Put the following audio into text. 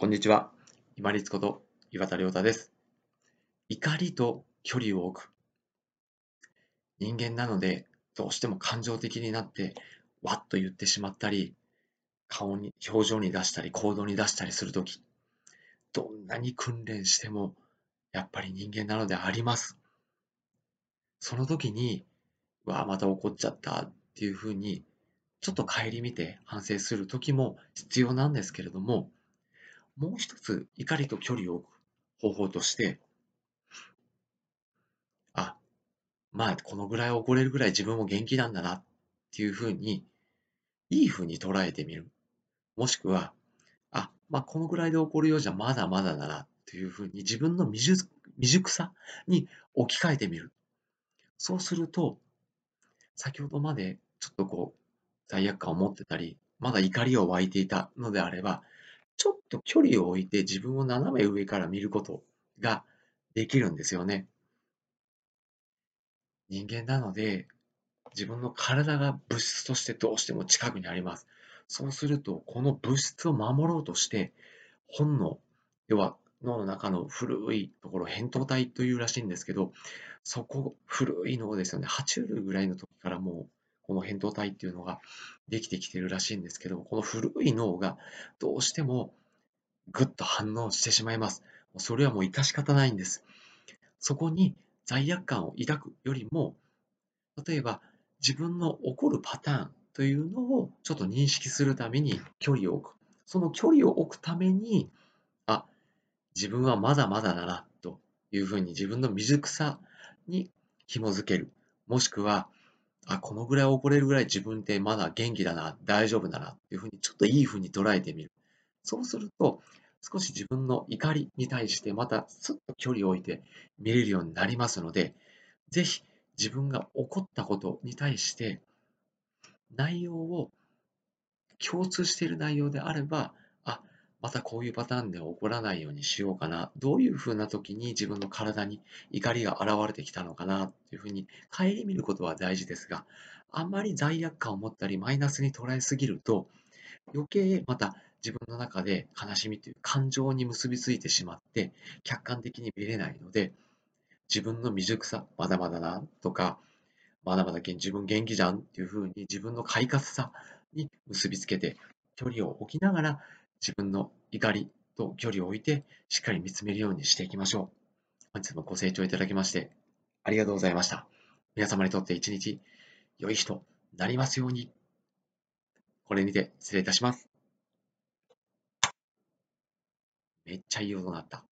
こんにちは。今立こと岩田亮太です。怒りと距離を置く。人間なので、どうしても感情的になって、わっと言ってしまったり、顔に、表情に出したり、行動に出したりするとき、どんなに訓練しても、やっぱり人間なのであります。その時に、わあ、また怒っちゃったっていうふうに、ちょっと顧みて反省する時も必要なんですけれども、もう一つ怒りと距離を置く方法として、あ、まあ、このぐらい怒れるぐらい自分も元気なんだなっていうふうに、いいふうに捉えてみる。もしくは、あ、まあ、このぐらいで怒るようじゃまだまだだなっていうふうに自分の未熟未熟さに置き換えてみる。そうすると、先ほどまでちょっとこう、罪悪感を持ってたり、まだ怒りを湧いていたのであれば、ちょっと距離を置いて自分を斜め上から見ることができるんですよね。人間なので、自分の体が物質としてどうしても近くにあります。そうすると、この物質を守ろうとして、本能、要は脳の中の古いところ、扁桃体というらしいんですけど、そこ、古い脳ですよね。爬虫類ぐらいの時からもう、この扁桃体っていうのができてきてるらしいんですけど、この古い脳がどうしてもぐっと反応してしまいます。それはもう致し方ないんです。そこに罪悪感を抱くよりも、例えば自分の起こるパターンというのをちょっと認識するために距離を置く。その距離を置くために、あ、自分はまだまだだなというふうに自分の未熟さに紐づける。もしくは、あ、このぐらい怒れるぐらい自分ってまだ元気だな、大丈夫だなっていうふうにちょっといいふうに捉えてみる。そうすると、少し自分の怒りに対してまたすっと距離を置いて見れるようになりますので、ぜひ自分が怒ったことに対して内容を共通している内容であれば、またこういうパターンで起こらないようにしようかな。どういうふうな時に自分の体に怒りが現れてきたのかなっていうふうに顧みることは大事ですが、あんまり罪悪感を持ったりマイナスに捉えすぎると、余計また自分の中で悲しみという感情に結びついてしまって客観的に見れないので自分の未熟さまだまだなとかまだまだ自分元気じゃんっていうふうに自分の快活さに結びつけて距離を置きながら自分の怒りと距離を置いてしっかり見つめるようにしていきましょう。本日もご清聴いただきましてありがとうございました。皆様にとって一日良い日となりますように。これにて失礼いたします。めっちゃいい音鳴った。